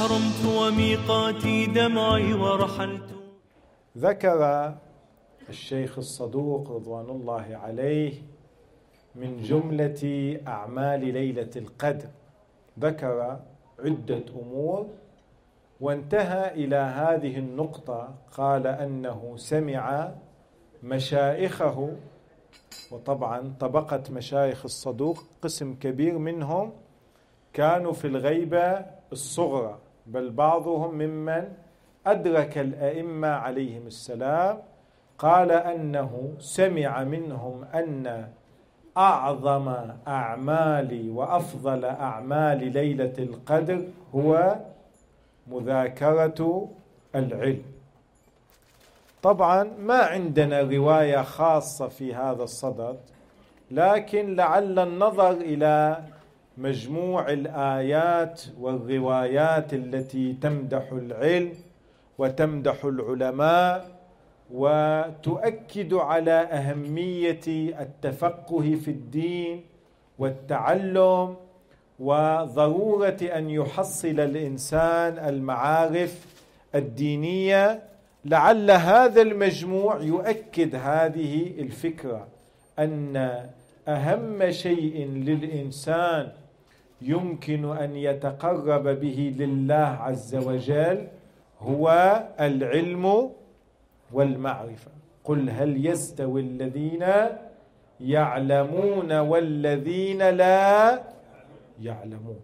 أحرمت وميقاتي دمعي ورحلت. ذكر الشيخ الصدوق رضوان الله عليه من جملة أعمال ليلة القدر. ذكر عدة أمور وانتهى إلى هذه النقطة. قال أنه سمع مشايخه وطبعا طبقة مشايخ الصدوق قسم كبير منهم كانوا في الغيبة الصغرى. بل بعضهم ممن أدرك الأئمة عليهم السلام قال أنه سمع منهم أن أعظم أعمال وأفضل أعمال ليلة القدر هو مذاكرة العلم. طبعا ما عندنا رواية خاصة في هذا الصدد لكن لعل النظر إلى مجموع الآيات والروايات التي تمدح العلم وتمدح العلماء وتؤكد على أهمية التفقه في الدين والتعلم وضرورة أن يحصل الإنسان المعارف الدينية لعل هذا المجموع يؤكد هذه الفكرة أن أهم شيء للإنسان يمكن أن يتقرب به لله عز وجل هو العلم والمعرفة. قل هل يستوي الذين يعلمون والذين لا يعلمون؟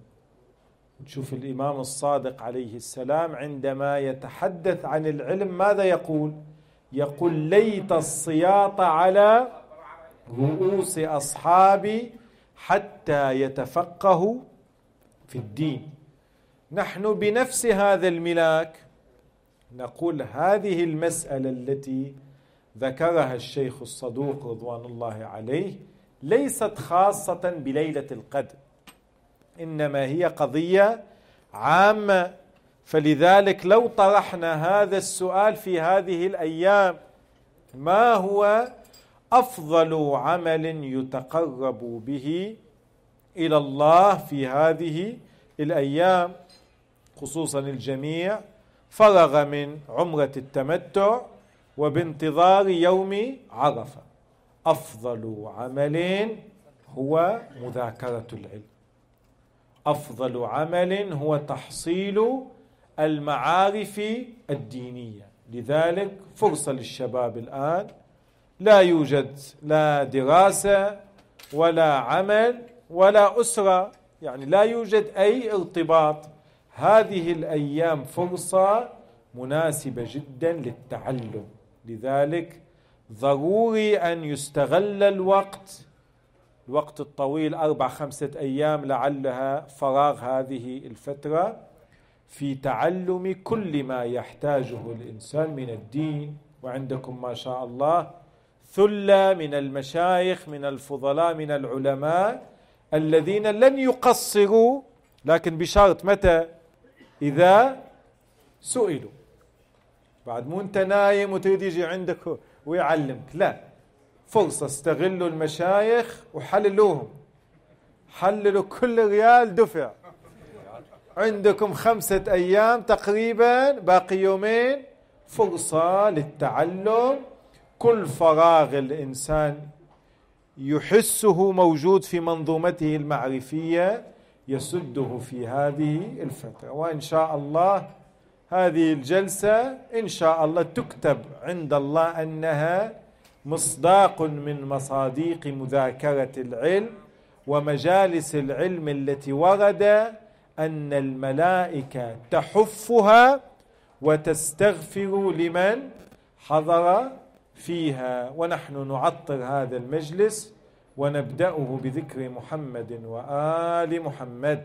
نشوف الإمام الصادق عليه السلام عندما يتحدث عن العلم ماذا يقول؟ يقول ليت السياط على رؤوس أصحابي حتى يتفقهوا في الدين. نحن بنفس هذا الملاك نقول هذه المسألة التي ذكرها الشيخ الصدوق رضوان الله عليه ليست خاصة بليلة القدر إنما هي قضية عامة. فلذلك لو طرحنا هذا السؤال في هذه الأيام ما هو أفضل عمل يتقرب به إلى الله في هذه الأيام خصوصا الجميع فرغ من عمرة التمتع وبانتظار يوم عرفة. أفضل عمل هو مذاكرة العلم. أفضل عمل هو تحصيل المعارف الدينية. لذلك فرصة للشباب الآن لا يوجد لا دراسة ولا عمل ولا أسرة. يعني لا يوجد أي ارتباط. هذه الأيام فرصة مناسبة جدا للتعلم. لذلك ضروري أن يستغل الوقت الوقت الطويل أربع خمسة أيام لعلها فراغ هذه الفترة في تعلم كل ما يحتاجه الإنسان من الدين. وعندكم ما شاء الله ثلة من المشايخ من الفضلاء من العلماء الذين لن يقصروا لكن بشرط متى؟ إذا سئلوا. بعد مو أنت نايم وتريد يجي عندك ويعلمك لا. فرصة استغلوا المشايخ وحللوهم. حللوا كل ريال دفع. عندكم خمسة أيام تقريبا باقي يومين فرصة للتعلم. كل فراغ الإنسان يحسه موجود في منظومته المعرفية يسده في هذه الفترة. وإن شاء الله هذه الجلسة إن شاء الله تكتب عند الله أنها مصداق من مصاديق مذاكرة العلم ومجالس العلم التي ورد أن الملائكة تحفها وتستغفر لمن حضر فيها ونحن نعطر هذا المجلس ونبدأه بذكر محمد وآل محمد.